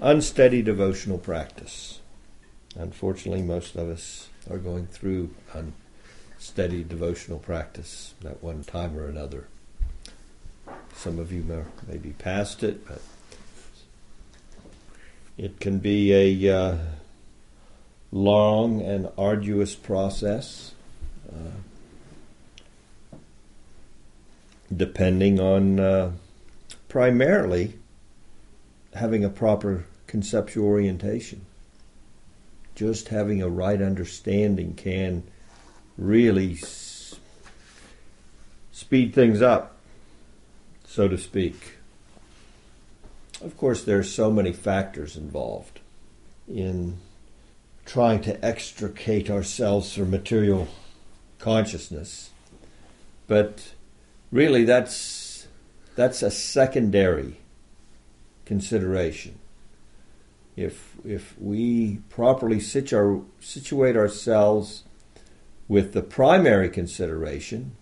unsteady devotional practice. Unfortunately, most of us are going through unsteady devotional practice at one time or another. Some of you may, may be past it, but it can be a uh, long and arduous process. Uh, depending on uh, primarily having a proper conceptual orientation. Just having a right understanding can really s- speed things up, so to speak. Of course, there are so many factors involved in trying to extricate ourselves from material consciousness, but really that's that's a secondary consideration. If if we properly situ- situate ourselves with the primary consideration,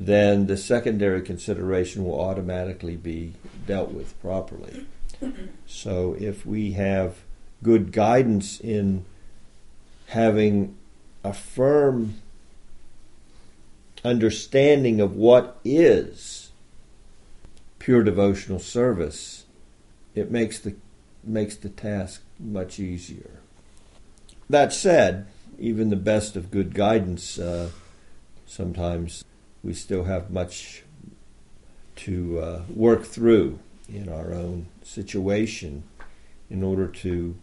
then the secondary consideration will automatically be dealt with properly. So if we have good guidance in having a firm understanding of what is pure devotional service, it makes the makes the task much easier. That said, even the best of good guidance, uh, sometimes we still have much to uh, work through in our own situation in order to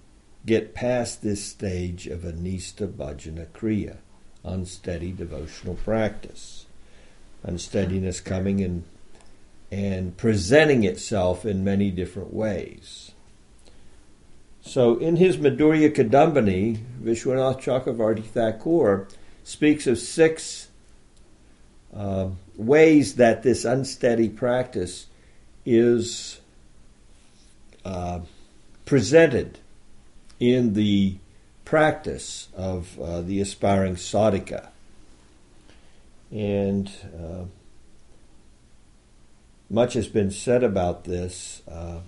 get past this stage of anista bhajana kriya, unsteady devotional practice. Unsteadiness coming in and presenting itself in many different ways. So, in his Madhurya Kadambini, Vishwanath Chakravarti Thakur speaks of six uh, ways that this unsteady practice is uh, presented in the practice of uh, the aspiring sadhika. And uh, much has been said about this. Uh,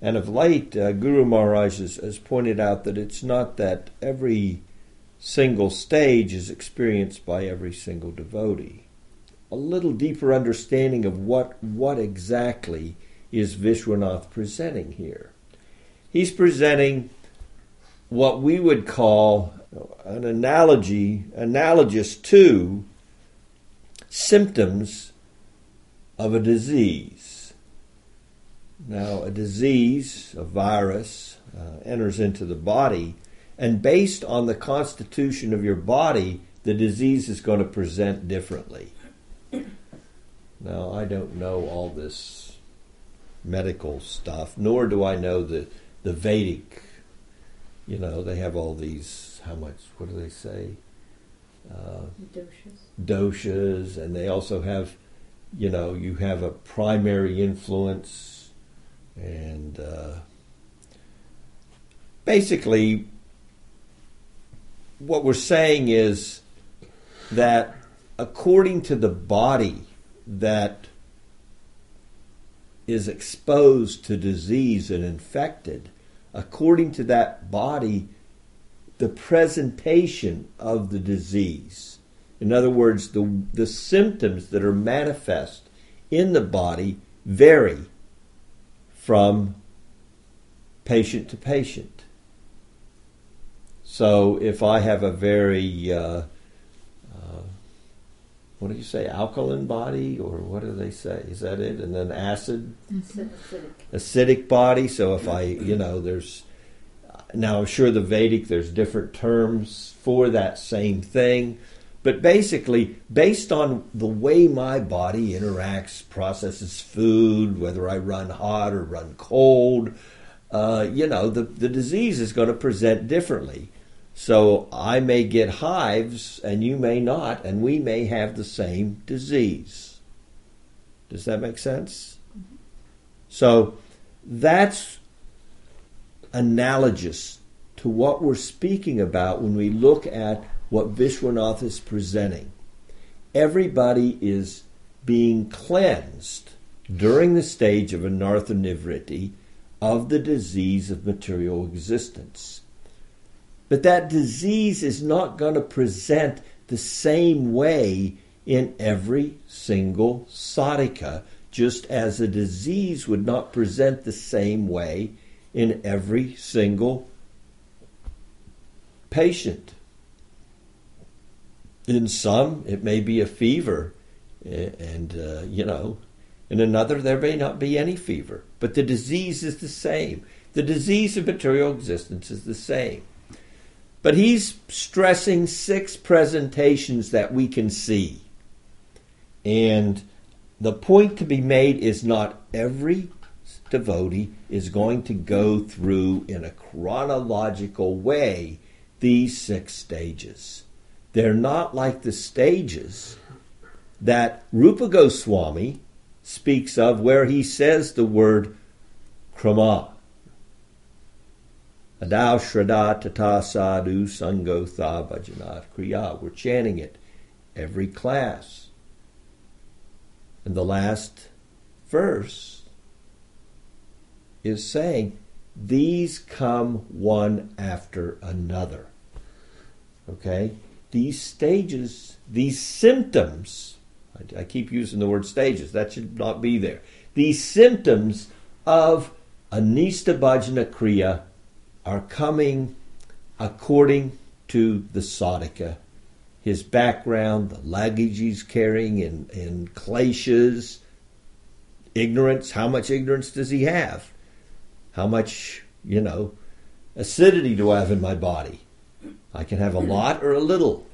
and of late, uh, Guru Maharaj has, has, pointed out that it's not that every single stage is experienced by every single devotee. A little deeper understanding of what, what exactly is Vishwanath presenting here. He's presenting what we would call an analogy, analogous to symptoms of a disease. Now, a disease, a virus, uh, enters into the body, and based on the constitution of your body, the disease is going to present differently. Now, I don't know all this medical stuff, nor do I know the, the Vedic. You know, they have all these, how much, what do they say? Uh, doshas. Doshas, and they also have you know, you have a primary influence, and uh, basically, what we're saying is that according to the body that is exposed to disease and infected, according to that body, the presentation of the disease in other words, the, the symptoms that are manifest in the body vary from patient to patient. So if I have a very, uh, uh, what do you say, alkaline body, or what do they say? Is that it? And then acid? Acidic. Acidic body. So if I, you know, there's, now I'm sure the Vedic, there's different terms for that same thing. But basically, based on the way my body interacts, processes food, whether I run hot or run cold, uh, you know, the, the disease is going to present differently. So I may get hives and you may not, and we may have the same disease. Does that make sense? Mm-hmm. So that's analogous to what we're speaking about when we look at what Vishwanath is presenting. Everybody is being cleansed during the stage of anartha nivritti of the disease of material existence. But that disease is not going to present the same way in every single sadhaka, just as a disease would not present the same way in every single patient. In some, it may be a fever, and, uh, you know, in another, there may not be any fever, but the disease is the same. The disease of material existence is the same. But he's stressing six presentations that we can see. And the point to be made is not every devotee is going to go through in a chronological way these six stages. They're not like the stages that Rupa Goswami speaks of where he says the word krama. Adao Shraddha Tata Sadhu Sango Tha Bhajanat Kriya. We're chanting it every class. And the last verse is saying, These come one after another. Okay? These stages, these symptoms I, I keep using the word stages. That should not be there. These symptoms of anista bhajana kriya are coming according to the sadhaka. His background, the luggage he's carrying in, in kleshas, ignorance. How much ignorance does he have? How much, you know, acidity do I have in my body? I can have a lot or a little.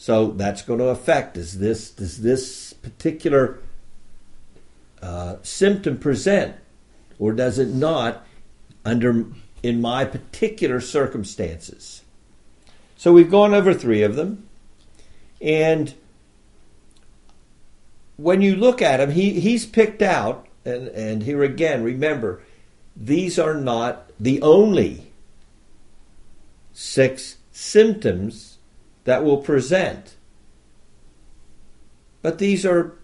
So that's going to affect does this does this particular uh, symptom present or does it not under in my particular circumstances? So we've gone over three of them, and when you look at him, he, he's picked out, and, and here again, remember, these are not the only six symptoms that will present. But these are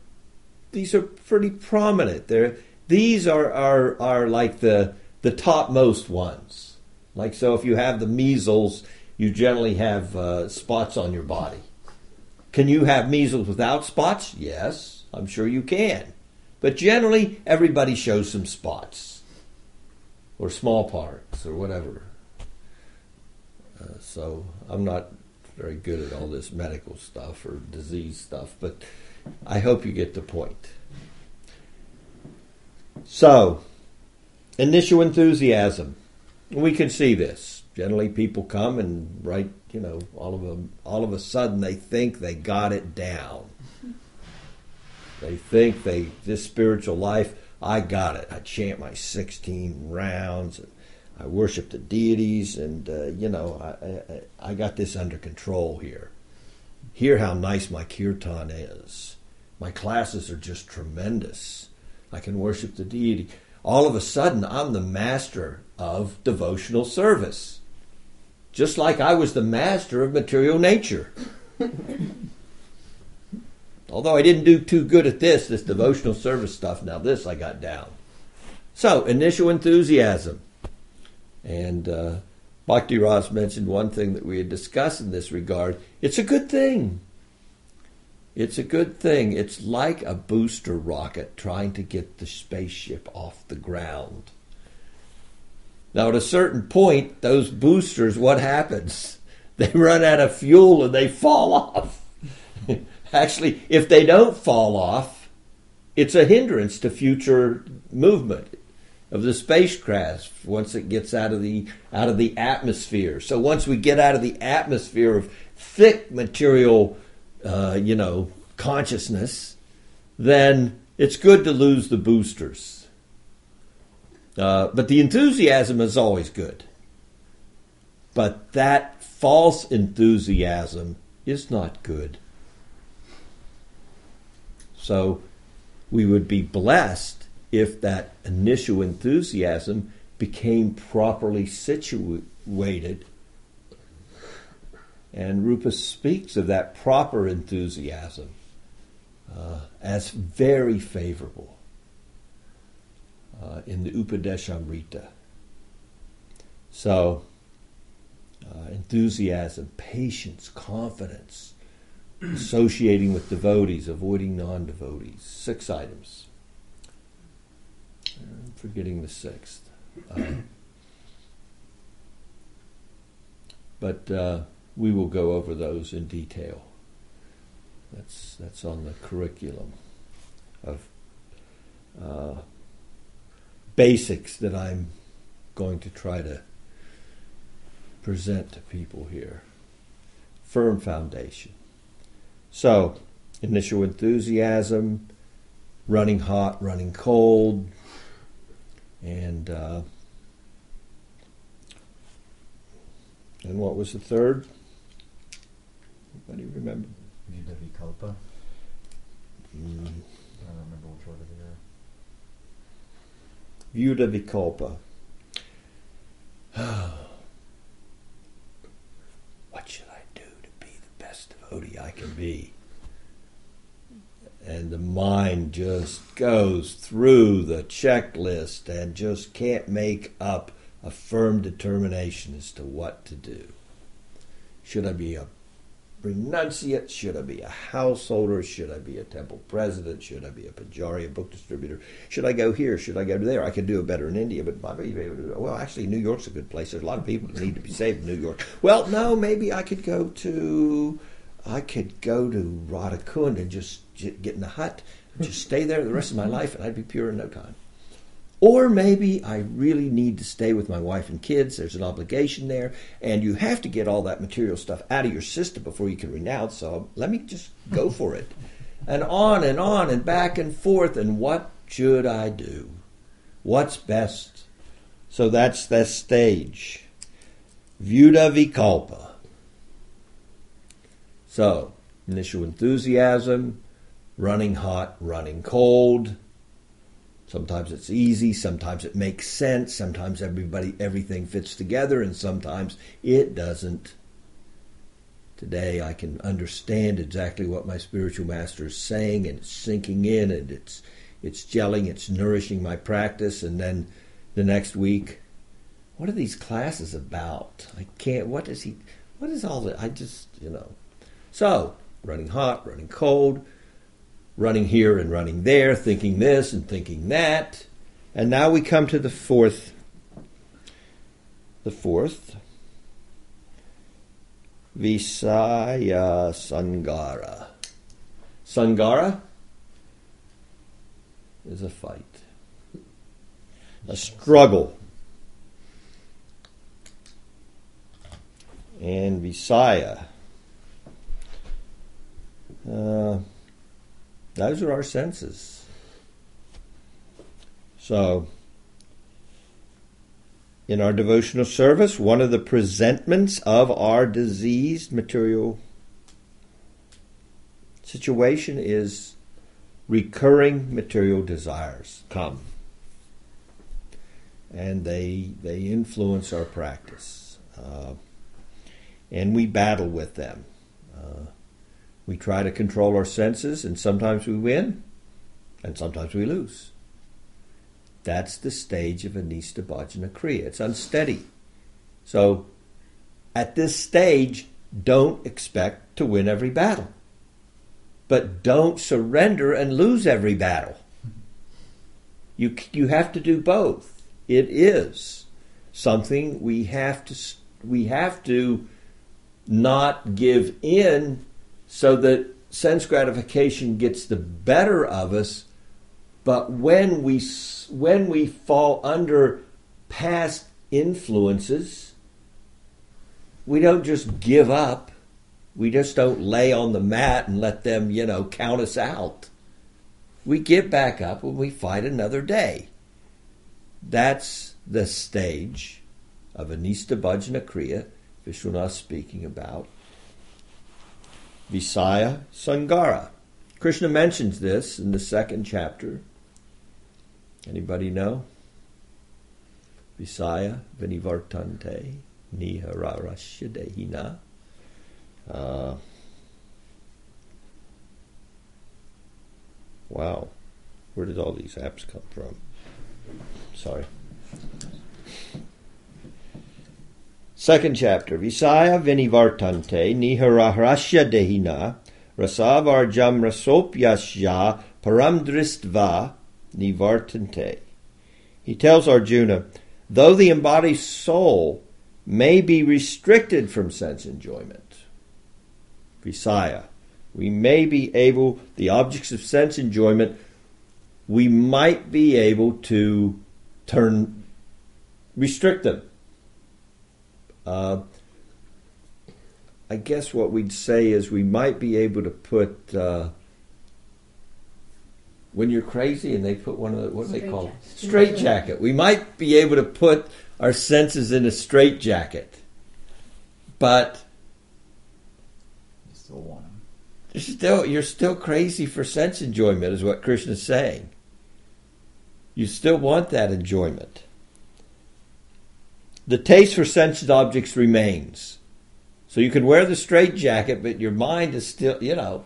these are pretty prominent. They're, these are, are are like the the topmost ones. Like so, if you have the measles, you generally have uh, spots on your body. Can you have measles without spots? Yes, I'm sure you can. But generally, everybody shows some spots or small smallpox or whatever. Uh, so I'm not very good at all this medical stuff or disease stuff, but I hope you get the point. So, initial enthusiasm. We can see this. Generally, people come and right, you know, all of a all of a sudden they think they got it down. They think they this spiritual life. I got it. I chant my sixteen rounds. And I worship the deities, and uh, you know, I, I, I got this under control here. Hear how nice my kirtan is. My classes are just tremendous. I can worship the deity. All of a sudden, I'm the master of devotional service, just like I was the master of material nature. Although I didn't do too good at this, this devotional service stuff, now this I got down. So, initial enthusiasm. And uh, Bhakti Ras mentioned one thing that we had discussed in this regard. It's a good thing. It's a good thing. It's like a booster rocket trying to get the spaceship off the ground. Now, at a certain point, those boosters, what happens? They run out of fuel and they fall off. Actually, if they don't fall off, it's a hindrance to future movement of the spacecraft once it gets out of the out of the atmosphere. So once we get out of the atmosphere of thick material, uh, you know, consciousness, then it's good to lose the boosters. Uh, but the enthusiasm is always good. But that false enthusiasm is not good. So we would be blessed if that initial enthusiasm became properly situated. And Rupa speaks of that proper enthusiasm uh, as very favorable uh, in the Upadeshamrita. So, uh, enthusiasm, patience, confidence, associating with devotees, avoiding non devotees. Six items. I'm forgetting the sixth. Uh, but uh, we will go over those in detail. That's that's on the curriculum of uh, basics that I'm going to try to present to people here. Firm foundation. So, initial enthusiasm, running hot, running cold, and uh, and what was the third? Anybody remember? Vita Vikalpa. Mm. I don't remember which order they are. Vyuda Vikalpa. what should I do to be the best devotee I can be? And the mind just goes through the checklist and just can't make up a firm determination as to what to do. Should I be a renunciate? Should I be a householder? Should I be a temple president? Should I be a pujari, a book distributor? Should I go here? Should I go there? I could do it better in India, but. Well, actually, New York's a good place. There's a lot of people that need to be saved in New York. Well, no, maybe I could go to, I could go to Radhakund and just get in a hut, just stay there the rest of my life, and I'd be pure in no time. Or maybe I really need to stay with my wife and kids. There's an obligation there, and you have to get all that material stuff out of your system before you can renounce. So let me just go for it. And on and on and back and forth. And what should I do? What's best? So that's that stage. Vyuda Vikalpa. So, initial enthusiasm, running hot, running cold Sometimes it's easy, sometimes it makes sense, sometimes everybody everything fits together and sometimes it doesn't. Today I can understand exactly what my spiritual master is saying and it's sinking in and it's it's gelling, it's nourishing my practice and then the next week what are these classes about? I can't what is he what is all that I just, you know. So, running hot, running cold, running here and running there, thinking this and thinking that. And now we come to the fourth. The fourth. Visaya Sangara. Sangara is a fight, a struggle. And Visaya. Uh, those are our senses. So, in our devotional service, one of the presentments of our diseased material situation is recurring material desires come. And they, they influence our practice. Uh, and we battle with them. Uh, we try to control our senses, and sometimes we win, and sometimes we lose. That's the stage of Anista Bhajana Kriya. It's unsteady. So, at this stage, don't expect to win every battle. But don't surrender and lose every battle. You, you have to do both. It is something we have to we have to not give in so that sense gratification gets the better of us. But when we when we fall under past influences, we don't just give up. We just don't lay on the mat and let them, you know, count us out. We get back up and we fight another day. that's the stage of Anista Bhajana Kriya Vishwanath speaking about. Visaya Sangara. Krishna mentions this in the second chapter. Anybody know? Visaya Vinivartante Nihararashya Dehina. Uh, wow. Where did all these apps come from? Sorry. Second chapter. Visaya Vinivartante Nihararashya Dehina Rasavarjam Rasopyasya Paramdristva Nivartante. He tells Arjuna, though the embodied soul may be restricted from sense enjoyment, Visaya, we may be able, the objects of sense enjoyment, we might be able to turn, restrict them. Uh, I guess what we'd say is we might be able to put uh, when you're crazy and they put one of the what do they Straight call it? jacket. Straight jacket. We might be able to put our senses in a straight jacket, but You still want them. you're still you're still crazy for sense enjoyment, is what Krishna's saying. You still want that enjoyment. The taste for sensed objects remains. So you can wear the straight jacket, but your mind is still, you know.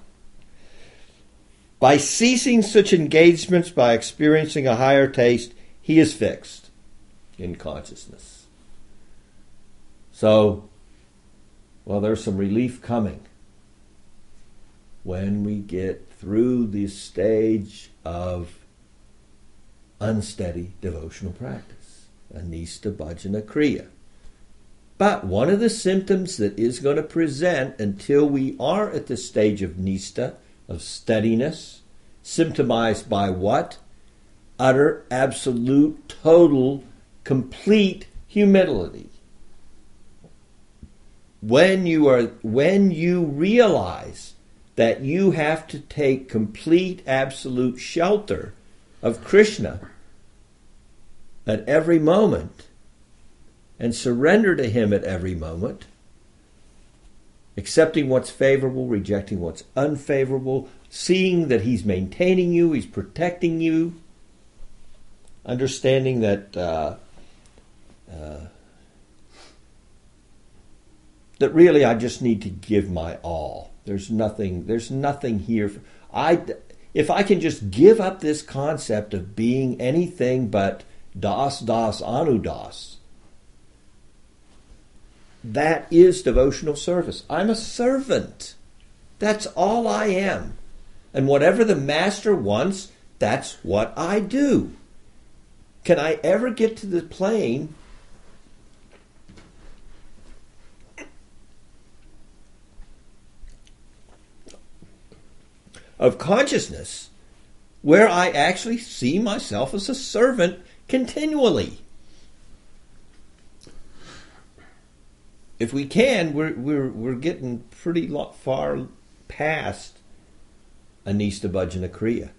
By ceasing such engagements, by experiencing a higher taste, he is fixed in consciousness. So, well, there's some relief coming when we get through this stage of unsteady devotional practice, anista bhajana kriya. But one of the symptoms that is going to present until we are at the stage of nista, of steadiness, symptomized by what? Utter, absolute, total, complete humility. When you are when you realize that you have to take complete absolute shelter of Krishna at every moment and surrender to Him at every moment, accepting what's favorable, rejecting what's unfavorable, seeing that He's maintaining you, He's protecting you, understanding that. Uh, uh, that really I just need to give my all. There's nothing. There's nothing here. For, I if I can just give up this concept of being anything but das das anudas. That is devotional service. I'm a servant. That's all I am. And whatever the master wants, that's what I do. Can I ever get to the plane of consciousness where I actually see myself as a servant continually. If we can, we're, we're, we're getting pretty far past Anista Bhajana Kriya.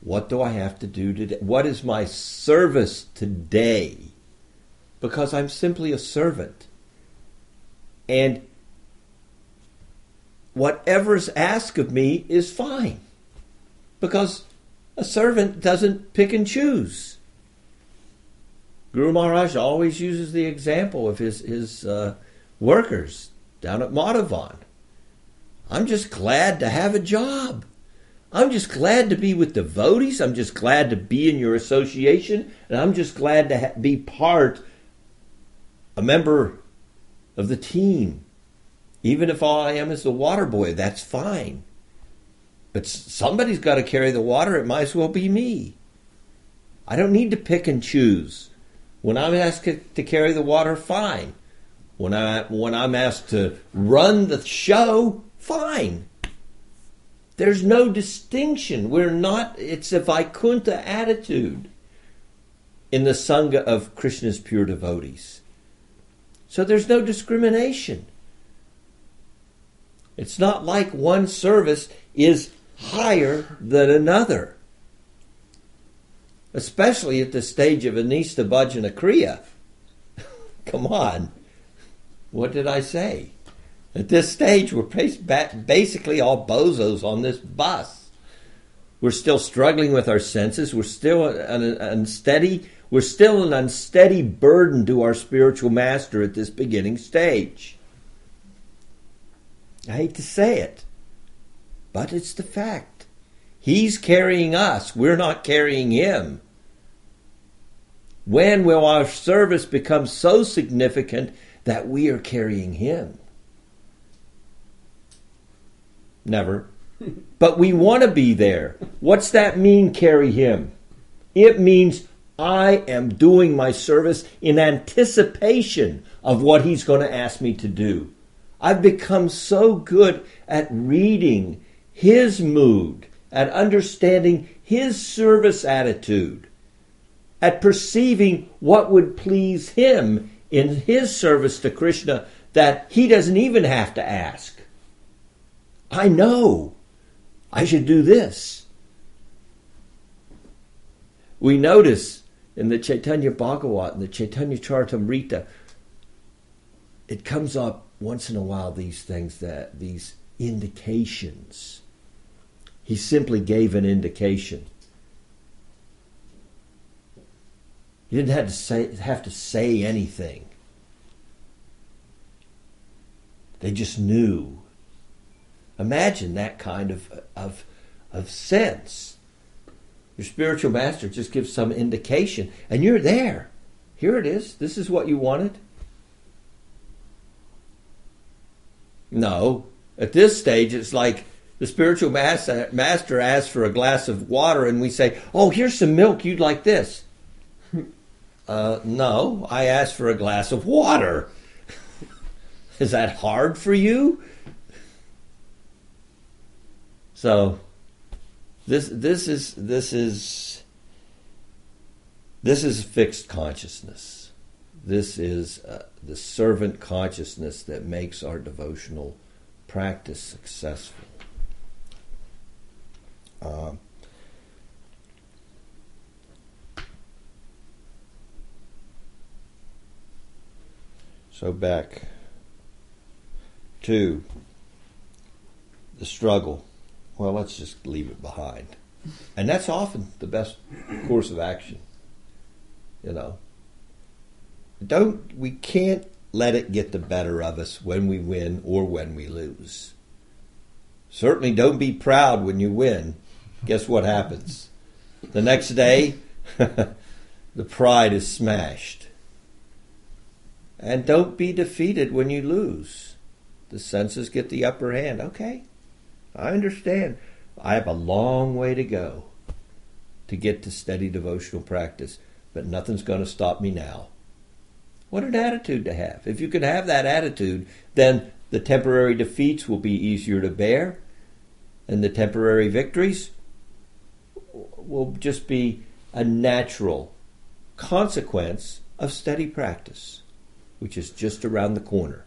What do I have to do today? What is my service today? Because I'm simply a servant. And whatever's asked of me is fine. Because a servant doesn't pick and choose. Guru Maharaj always uses the example of his, his uh, workers down at Madhavan. I'm just glad to have a job. I'm just glad to be with devotees. I'm just glad to be in your association. And I'm just glad to ha- be part, a member of the team. Even if all I am is the water boy, that's fine. But somebody's got to carry the water. It might as well be me. I don't need to pick and choose. When I'm asked to carry the water, fine. When I when I'm asked to run the show, fine. There's no distinction. We're not. It's a Vaikuntha attitude in the sangha of Krishna's pure devotees. So there's no discrimination. It's not like one service is higher than another. especially at the stage of Anista Bhajana Kriya. Come on. What did I say? At this stage, we're basically all bozos on this bus. We're still struggling with our senses. We're still unsteady. We're still an unsteady burden to our spiritual master at this beginning stage. I hate to say it, but it's the fact. He's carrying us. We're not carrying him. When will our service become so significant that we are carrying him? Never. but we want to be there. What's that mean, carry him? It means I am doing my service in anticipation of what he's going to ask me to do. I've become so good at reading his mood, at understanding his service attitude, at perceiving what would please him in his service to Krishna that he doesn't even have to ask. I know I should do this. We notice in the Chaitanya Bhagavat and the Chaitanya Charitamrita, it comes up once in a while these things that these indications. He simply gave an indication. He didn't have to say have to say anything. They just knew. Imagine that kind of of of sense. Your spiritual master just gives some indication, and you're there. Here it is. This is what you wanted. No. At this stage, it's like the spiritual master, asks for a glass of water, and we say, Oh, here's some milk. You'd like this. Uh, no, I asked for a glass of water. is that hard for you? So, this this is this is this is fixed consciousness. This is uh, the servant consciousness that makes our devotional practice successful. Uh, so back to the struggle. Well, let's just leave it behind. And that's often the best course of action. You know, don't we can't let it get the better of us when we win or when we lose. Certainly don't be proud when you win. Guess what happens? The next day, the pride is smashed. And don't be defeated when you lose. The senses get the upper hand. Okay, I understand. I have a long way to go to get to steady devotional practice, but nothing's going to stop me now. What an attitude to have. If you can have that attitude, then the temporary defeats will be easier to bear, and the temporary victories will just be a natural consequence of steady practice, which is just around the corner.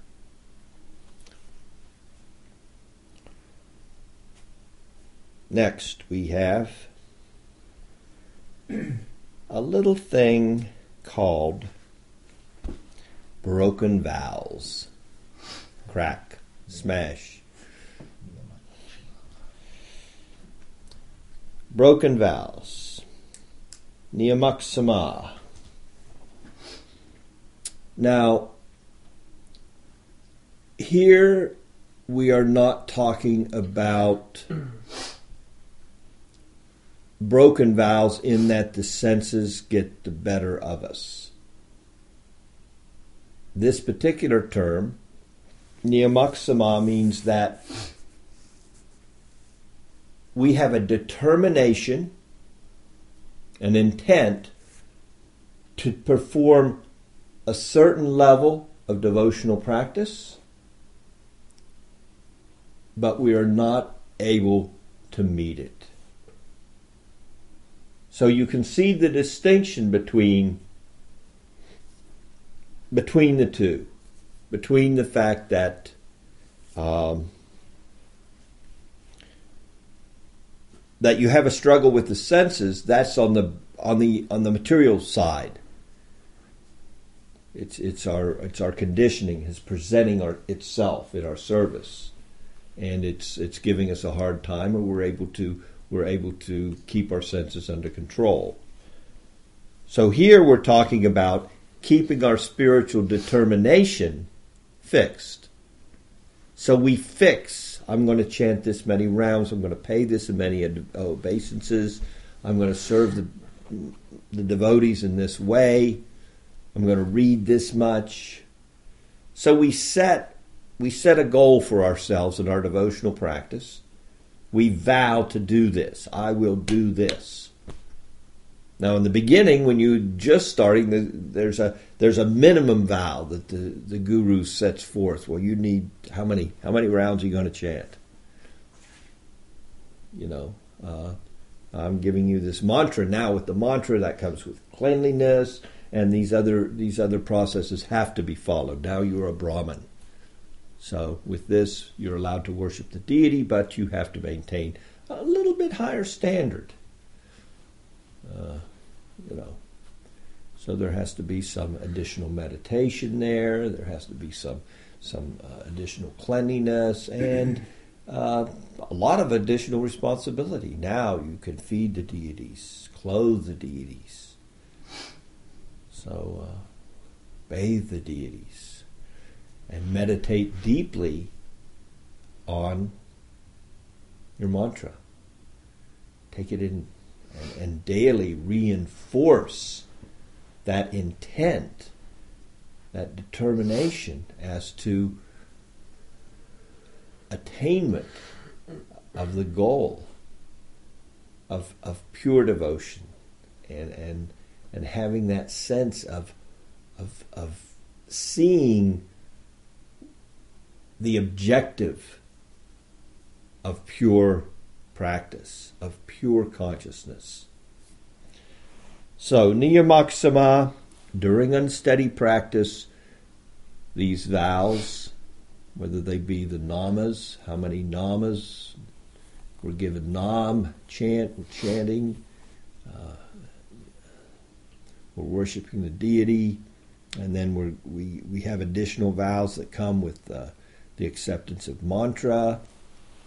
Next, we have a little thing called broken vowels Crack, smash. Broken vows. Niyamak Now, here we are not talking about broken vows in that the senses get the better of us this particular term, niyamak means that we have a determination, an intent to perform a certain level of devotional practice, but we are not able to meet it. So you can see the distinction between between the two, between the fact that um, that you have a struggle with the senses, that's on the on the on the material side. It's it's our it's our conditioning is presenting our, itself in our service, and it's it's giving us a hard time, and we're able to we're able to keep our senses under control. So here we're talking about keeping our spiritual determination fixed. So we fix. I'm going to chant this many rounds. I'm going to pay this many uh, obeisances. I'm going to serve the the devotees in this way. I'm going to read this much. So we set we set a goal for ourselves in our devotional practice. We vow to do this. I will do this. Now, in the beginning, when you're just starting, there's a there's a minimum vow that the, the guru sets forth. Well, you need how many how many rounds are you going to chant? You know, uh, I'm giving you this mantra now. With the mantra, that comes with cleanliness, and these other these other processes have to be followed. Now you're a Brahmin. So with this, you're allowed to worship the deity, but you have to maintain a little bit higher standard. Uh, you know, so there has to be some additional meditation there. There has to be some some uh, additional cleanliness and uh, a lot of additional responsibility. Now you can feed the deities, clothe the deities, so uh, bathe the deities, and meditate deeply on your mantra. Take it in and, and daily reinforce that intent, that determination as to attainment of the goal of, of pure devotion and, and, and having that sense of, of, of seeing the objective of pure practice, of pure consciousness. So, Niyamaksama, during unsteady practice, these vows, whether they be the namas, how many namas we're given nam, chant, chanting, uh, we're worshiping the deity, and then we we, we have additional vows that come with uh, the acceptance of mantra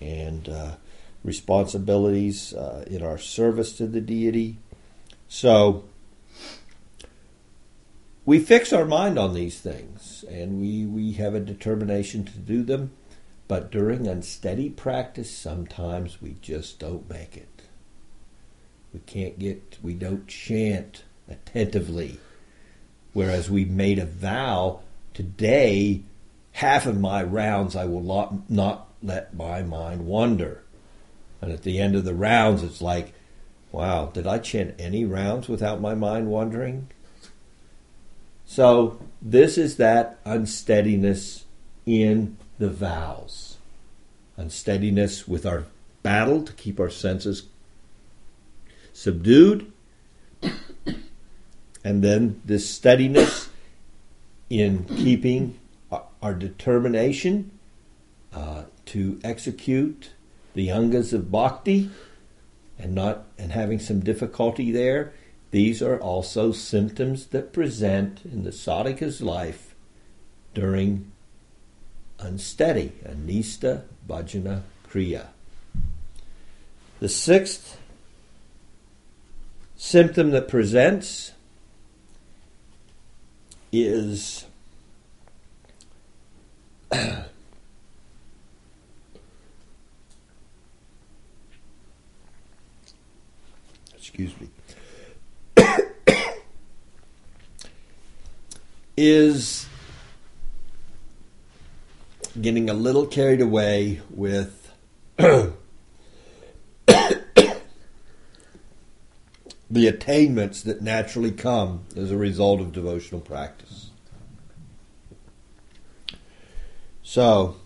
and uh, responsibilities uh, in our service to the deity. So we fix our mind on these things and we, we have a determination to do them. But during unsteady practice, sometimes we just don't make it. We can't get, we don't chant attentively. Whereas we made a vow today, half of my rounds I will not, not let my mind wander. And at the end of the rounds, it's like, wow, did I chant any rounds without my mind wandering? So, this is that unsteadiness in the vows. Unsteadiness with our battle to keep our senses subdued. And then this steadiness in keeping our determination uh, to execute the angas of bhakti and not and having some difficulty there these are also symptoms that present in the sadhaka's life during unsteady anista bhajana kriya. The sixth symptom that presents is excuse me, is getting a little carried away with the attainments that naturally come as a result of devotional practice. So,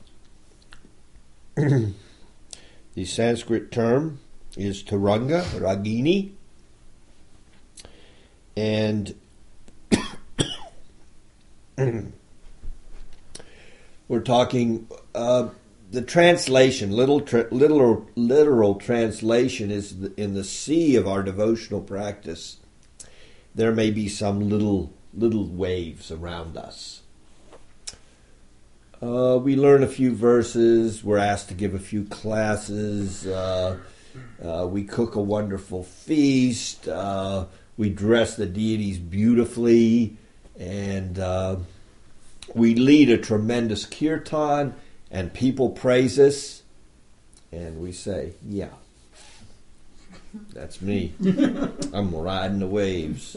the Sanskrit term is Taranga, Rangini, and we're talking uh, the translation, little tra- literal, literal translation is in the sea of our devotional practice there may be some little little waves around us. Uh, we learn a few verses. We're asked to give a few classes. Uh, uh, we cook a wonderful feast. We dress the deities beautifully, and uh, we lead a tremendous kirtan, and people praise us, and we say, "Yeah, that's me. I'm riding the waves.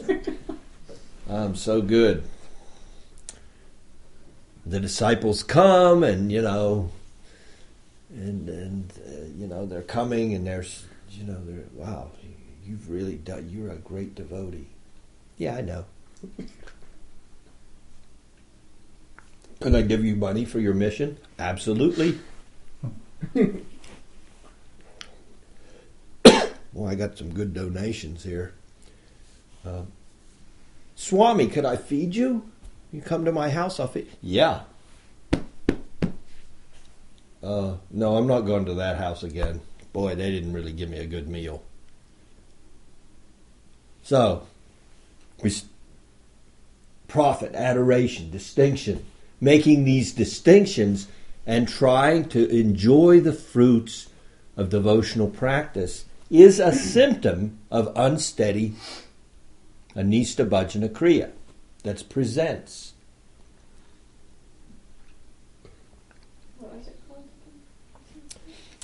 I'm so good." The disciples come, and you know, and and uh, you know they're coming, and there's you know they're wow, you've really done. You're a great devotee. Yeah, I know. Can I give you money for your mission? Absolutely. well, I got some good donations here. Uh, Swami, could I feed you? You come to my house, I'll feed. Yeah. Uh, no, I'm not going to that house again. Boy, they didn't really give me a good meal. So, we profit, adoration, distinction, making these distinctions and trying to enjoy the fruits of devotional practice is a symptom of unsteady anista bhajana kriya that presents.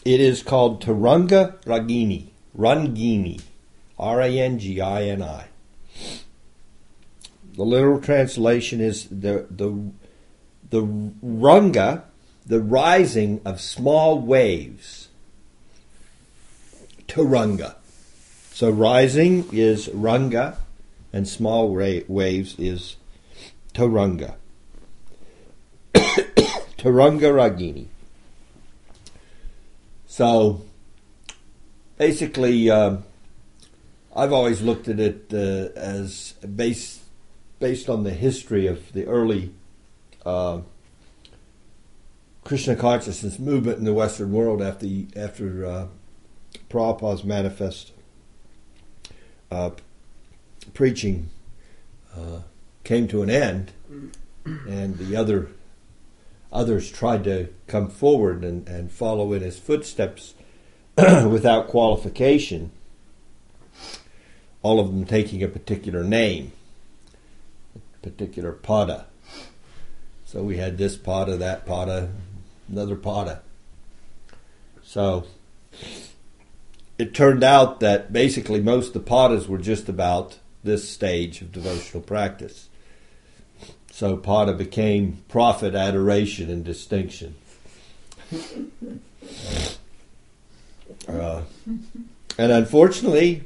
It is called Taranga Ragini, Rangini, R A N G I N I. The literal translation is the the the runga, the rising of small waves. Taranga. So rising is runga, and small ra- waves is taranga. taranga ragini. So basically, um, I've always looked at it uh, as based based on the history of the early uh, Krishna consciousness movement in the Western world after after uh, Prabhupada's manifest uh, preaching uh, came to an end, and the other others tried to come forward and, and follow in his footsteps without qualification, all of them taking a particular name, a particular pada. So we had this pada, that pada, another pada. So it turned out that basically most of the padas were just about this stage of devotional practice. So pada became profit, adoration, and distinction. Uh, and unfortunately,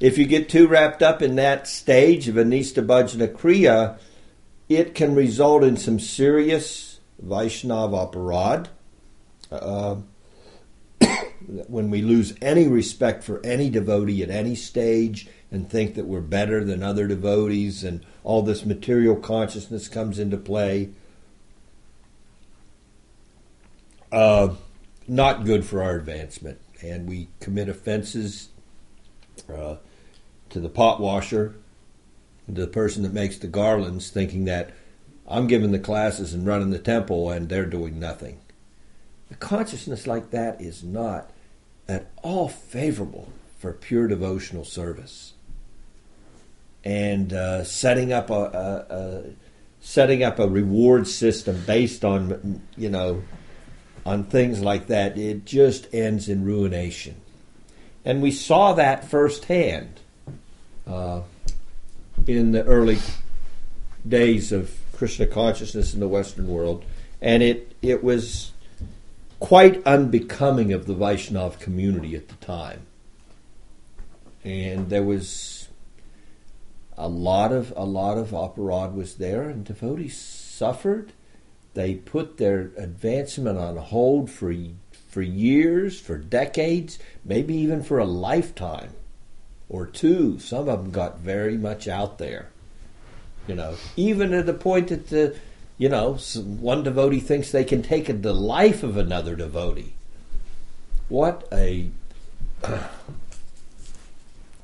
if you get too wrapped up in that stage of Anista Bhajana Kriya, it can result in some serious Vaishnava aparad. Uh, when we lose any respect for any devotee at any stage and think that we're better than other devotees and all this material consciousness comes into play. Uh, not good for our advancement. And we commit offenses uh, to the pot washer, to the person that makes the garlands, thinking that I'm giving the classes and running the temple and they're doing nothing. A consciousness like that is not at all favorable for pure devotional service. And uh, setting up a, a, a, setting up a reward system based on you know on things like that, it just ends in ruination. And we saw that firsthand uh, in the early days of Krishna consciousness in the Western world, and it it was quite unbecoming of the Vaishnav community at the time. And there was a lot of a lot of aparad was there, and devotees suffered. They put their advancement on hold for for years, for decades, maybe even for a lifetime or two. Some of them got very much out there, you know, even to the point that the you know, one devotee thinks they can take the life of another devotee. What a.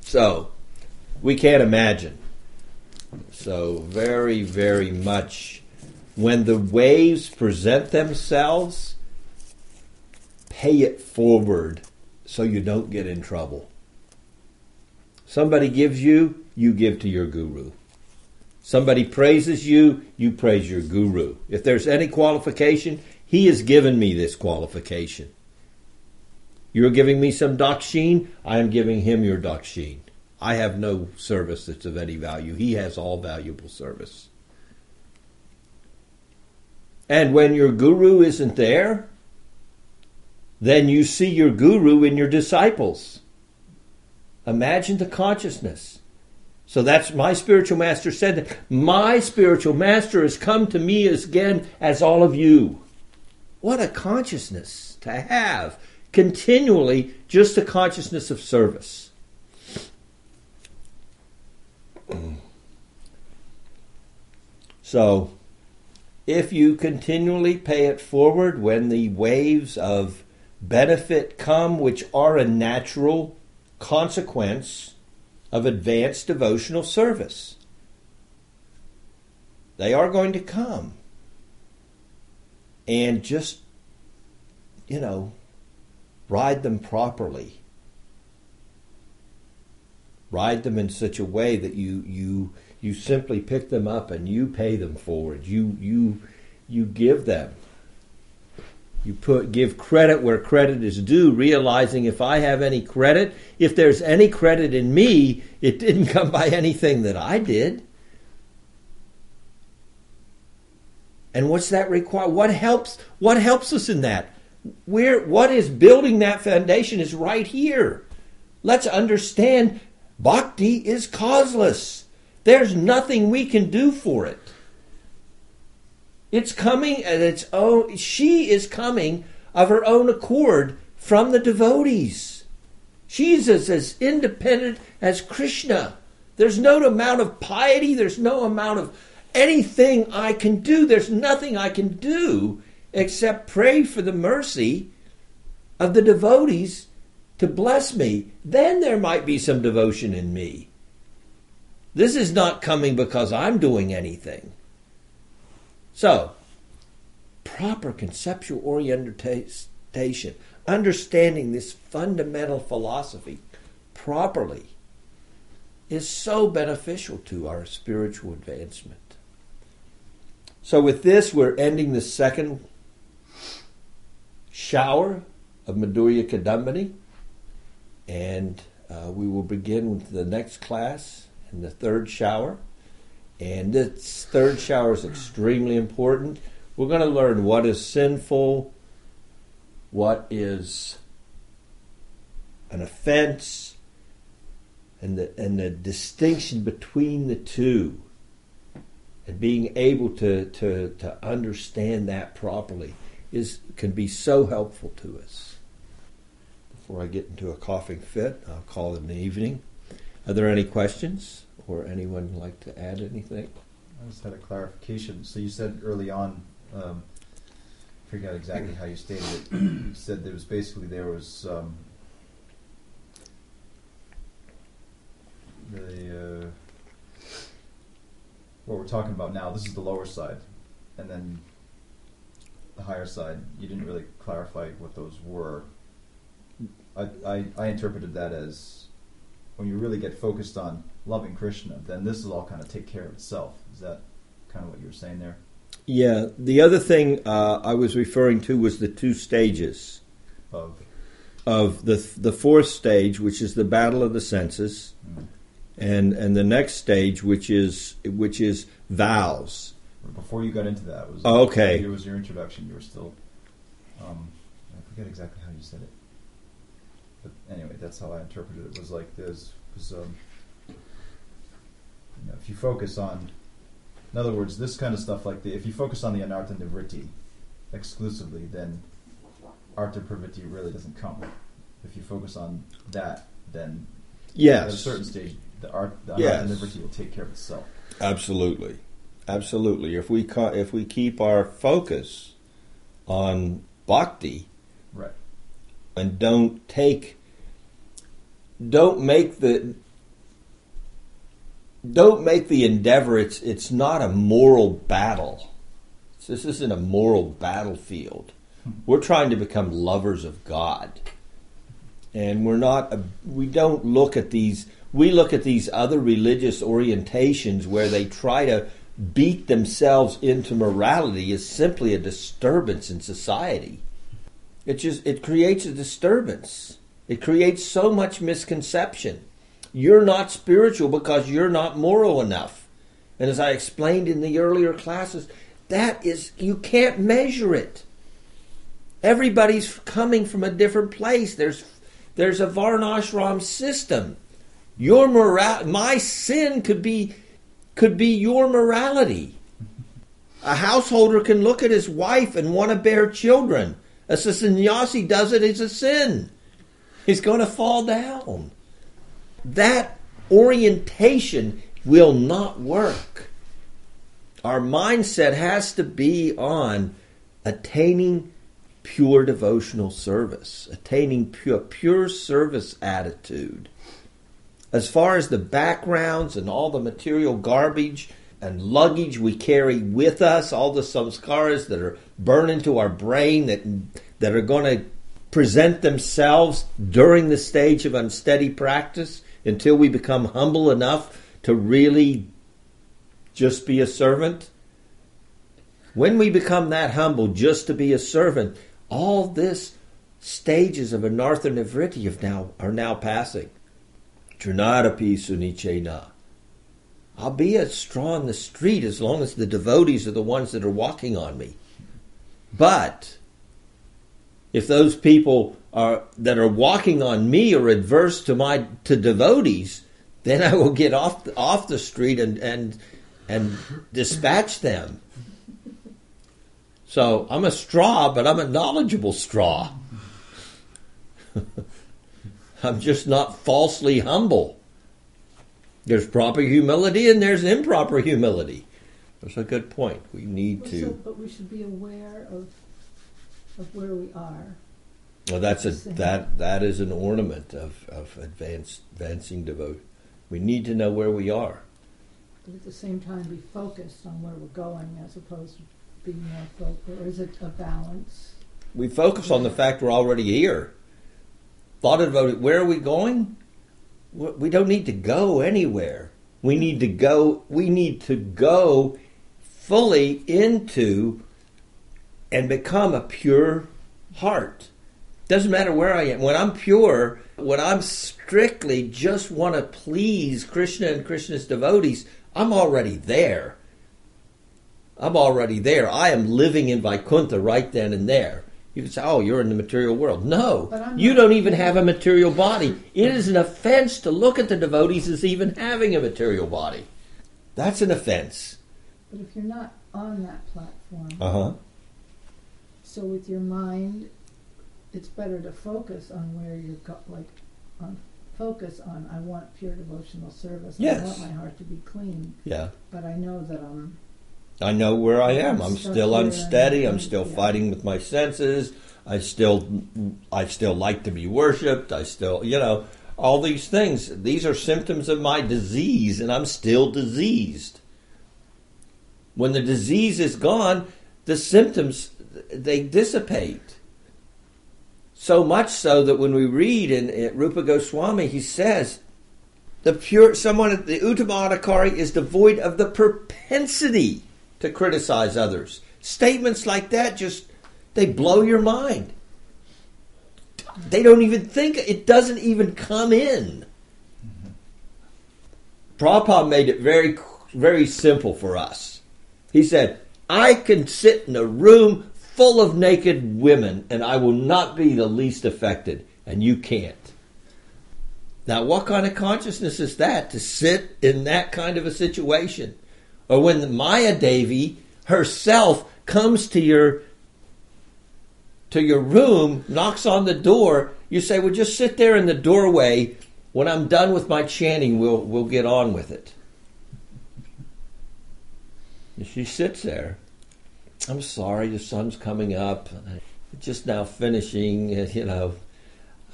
so, we can't imagine So, very, very much when the waves present themselves, pay it forward so you don't get in trouble. Somebody gives you, you give to your guru. Somebody praises you, you praise your guru. If there's any qualification, he has given me this qualification. You're giving me some dakshin, I am giving him your dakshin. I have no service that's of any value. He has all valuable service. And when your guru isn't there, then you see your guru in your disciples. Imagine the consciousness. So that's my spiritual master said that my spiritual master has come to me as again as all of you. What a consciousness to have continually just a consciousness of service. So, if you continually pay it forward when the waves of benefit come, which are a natural consequence of advanced devotional service, they are going to come. And just, you know, ride them properly. Ride them in such a way that you you you simply pick them up and you pay them forward. You you you give them. You put give credit where credit is due, realizing if I have any credit, if there's any credit in me, it didn't come by anything that I did. And what's that require? What helps? What helps us in that? Where what is building that foundation is right here. Let's understand bhakti is causeless. There's nothing we can do for it. It's coming at its own she is coming of her own accord from the devotees. She's as, as independent as Krishna. There's no amount of piety, there's no amount of anything I can do. There's nothing I can do except pray for the mercy of the devotees to bless me. Then there might be some devotion in me. This is not coming because I'm doing anything. So, proper conceptual orientation, understanding this fundamental philosophy properly, is so beneficial to our spiritual advancement. So, with this, we're ending the second shower of Madhurya Kadambini, and uh, we will begin with the next class in the third shower. And this third shower is extremely important. We're going to learn what is sinful, what is an offense, and the, and the distinction between the two. And being able to, to, to understand that properly is can be so helpful to us. Before I get into a coughing fit, I'll call it an evening. Are there any questions or anyone like to add anything? I just had a clarification. So you said early on, um, I forget exactly how you stated it. you said there was basically there was um, the uh, what we're talking about now. This is the lower side, and then the higher side. You didn't really clarify what those were. I, I, I interpreted that as when you really get focused on loving Krishna, then this will all kind of take care of itself. Is that kind of what you were saying there? Yeah. The other thing uh, I was referring to was the two stages Of of the the fourth stage, which is the battle of the senses, mm, and and the next stage, which is which is vows. before you got into that was Oh, okay. It was your introduction. You were still. Um, I forget exactly how you said it. But anyway, that's how I interpreted it. Was like this was. Um, you know, if you focus on, in other words, this kind of stuff like the if you focus on the anartha nivritti exclusively, then artha pravritti really doesn't come. If you focus on that, then yes. at a certain stage, the art the Yes. anartha nivritti will take care of itself. Absolutely, absolutely. If we ca- if we keep our focus on bhakti Right. And don't take, don't make the don't make the endeavor. It's it's not a moral battle. This isn't a moral battlefield. We're trying to become lovers of God, and we're not. A, we don't look at these. We look at these other religious orientations where they try to beat themselves into morality as simply a disturbance in society. It just it creates a disturbance. It creates so much misconception. You're not spiritual because you're not moral enough. And as I explained in the earlier classes, that is you can't measure it. Everybody's coming from a different place. There's there's a varnashram system. Your moral my sin could be could be your morality. A householder can look at his wife and want to bear children. A sannyasi does it, it's a sin. He's going to fall down. That orientation will not work. Our mindset has to be on attaining pure devotional service, attaining pure, pure service attitude. As far as the backgrounds and all the material garbage and luggage we carry with us, all the samskaras that are burned into our brain that that are going to present themselves during the stage of unsteady practice until we become humble enough to really just be a servant. When we become that humble just to be a servant, all this stages of anartha nivritti now are now passing. Trinadapi sunichena. I'll be a straw in the street as long as the devotees are the ones that are walking on me. But if those people are that are walking on me are adverse to my to devotees, then I will get off off the street and and and dispatch them. So I'm a straw, but I'm a knowledgeable straw. I'm just not falsely humble. There's proper humility and there's improper humility. That's a good point. We need Well, to. so- But we should be aware of, of where we are. Well, that's a that that is an ornament of of advanced advancing devotion. We need to know where we are. But at the same time, be focused on where we're going as opposed to being more focused. Or is it a balance? We focus on the fact we're already here. Thought about it. Where are we going? We don't need to go anywhere. We need to go. We need to go fully into and become a pure heart. Doesn't matter where I am. When I'm pure, when I'm strictly just want to please Krishna and Krishna's devotees, I'm already there. I'm already there. I am living in Vaikuntha right then and there. You can say, oh, you're in the material world. No, you don't even have a material body. It is an offense to look at the devotees as even having a material body. That's an offense. But if you're not on that platform, Uh huh. so with your mind, it's better to focus on where you're go- like on focus on I want pure devotional service. Yes. I want my heart to be clean, Yeah. but I know that I'm I know where I am. I'm still unsteady. I'm still yeah. fighting with my senses. I still, I still like to be worshipped. I still, you know, all these things. These are symptoms of my disease, and I'm still diseased. When the disease is gone, the symptoms they dissipate. So much so that when we read in, in Rupa Goswami, he says, the pure someone the Uttamadhikari is devoid of the propensity to criticize others. Statements like that just they blow your mind. They don't even think it doesn't even come in. Prabhupada made it very very simple for us. He said, I can sit in a room full of naked women and I will not be the least affected, and you can't. Now, what kind of consciousness is that to sit in that kind of a situation? Or when Maya Devi herself comes to your to your room, knocks on the door, you say, "Well, just sit there in the doorway. When I'm done with my chanting, we'll we'll get on with it." And she sits there. I'm sorry, the sun's coming up. Just now finishing, you know.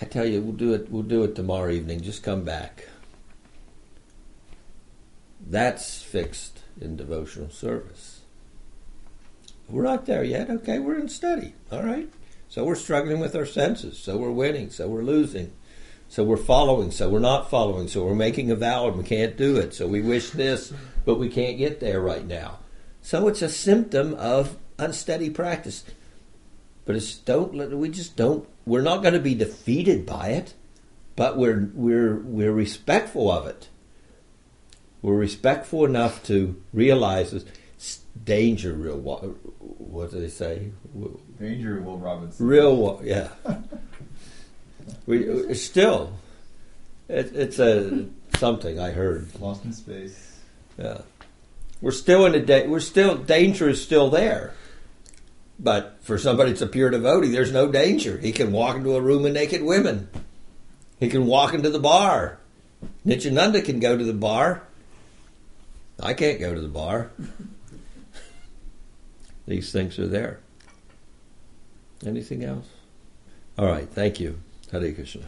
I tell you, we'll do it. We'll do it tomorrow evening. Just come back. That's fixed in devotional service. We're not there yet. Okay, we're in study. All right. So we're struggling with our senses. So we're winning. So we're losing. So we're following. So we're not following. So we're making a vow and we can't do it. So we wish this, but we can't get there right now. So it's a symptom of unsteady practice. But it's don't let we just don't. We're not going to be defeated by it, but we're we're we're respectful of it. We're respectful enough to realize it's danger. Real what do they say? Danger, Will Robinson. Real, yeah. We still, it, it's a something I heard. Lost in space. Yeah, we're still in a da- we're still danger is still there, but for somebody that's a pure devotee, there's no danger. He can walk into a room of naked women. He can walk into the bar. Nityananda can go to the bar. I can't go to the bar. These things are there. Anything else? All right, thank you. Hare Krishna.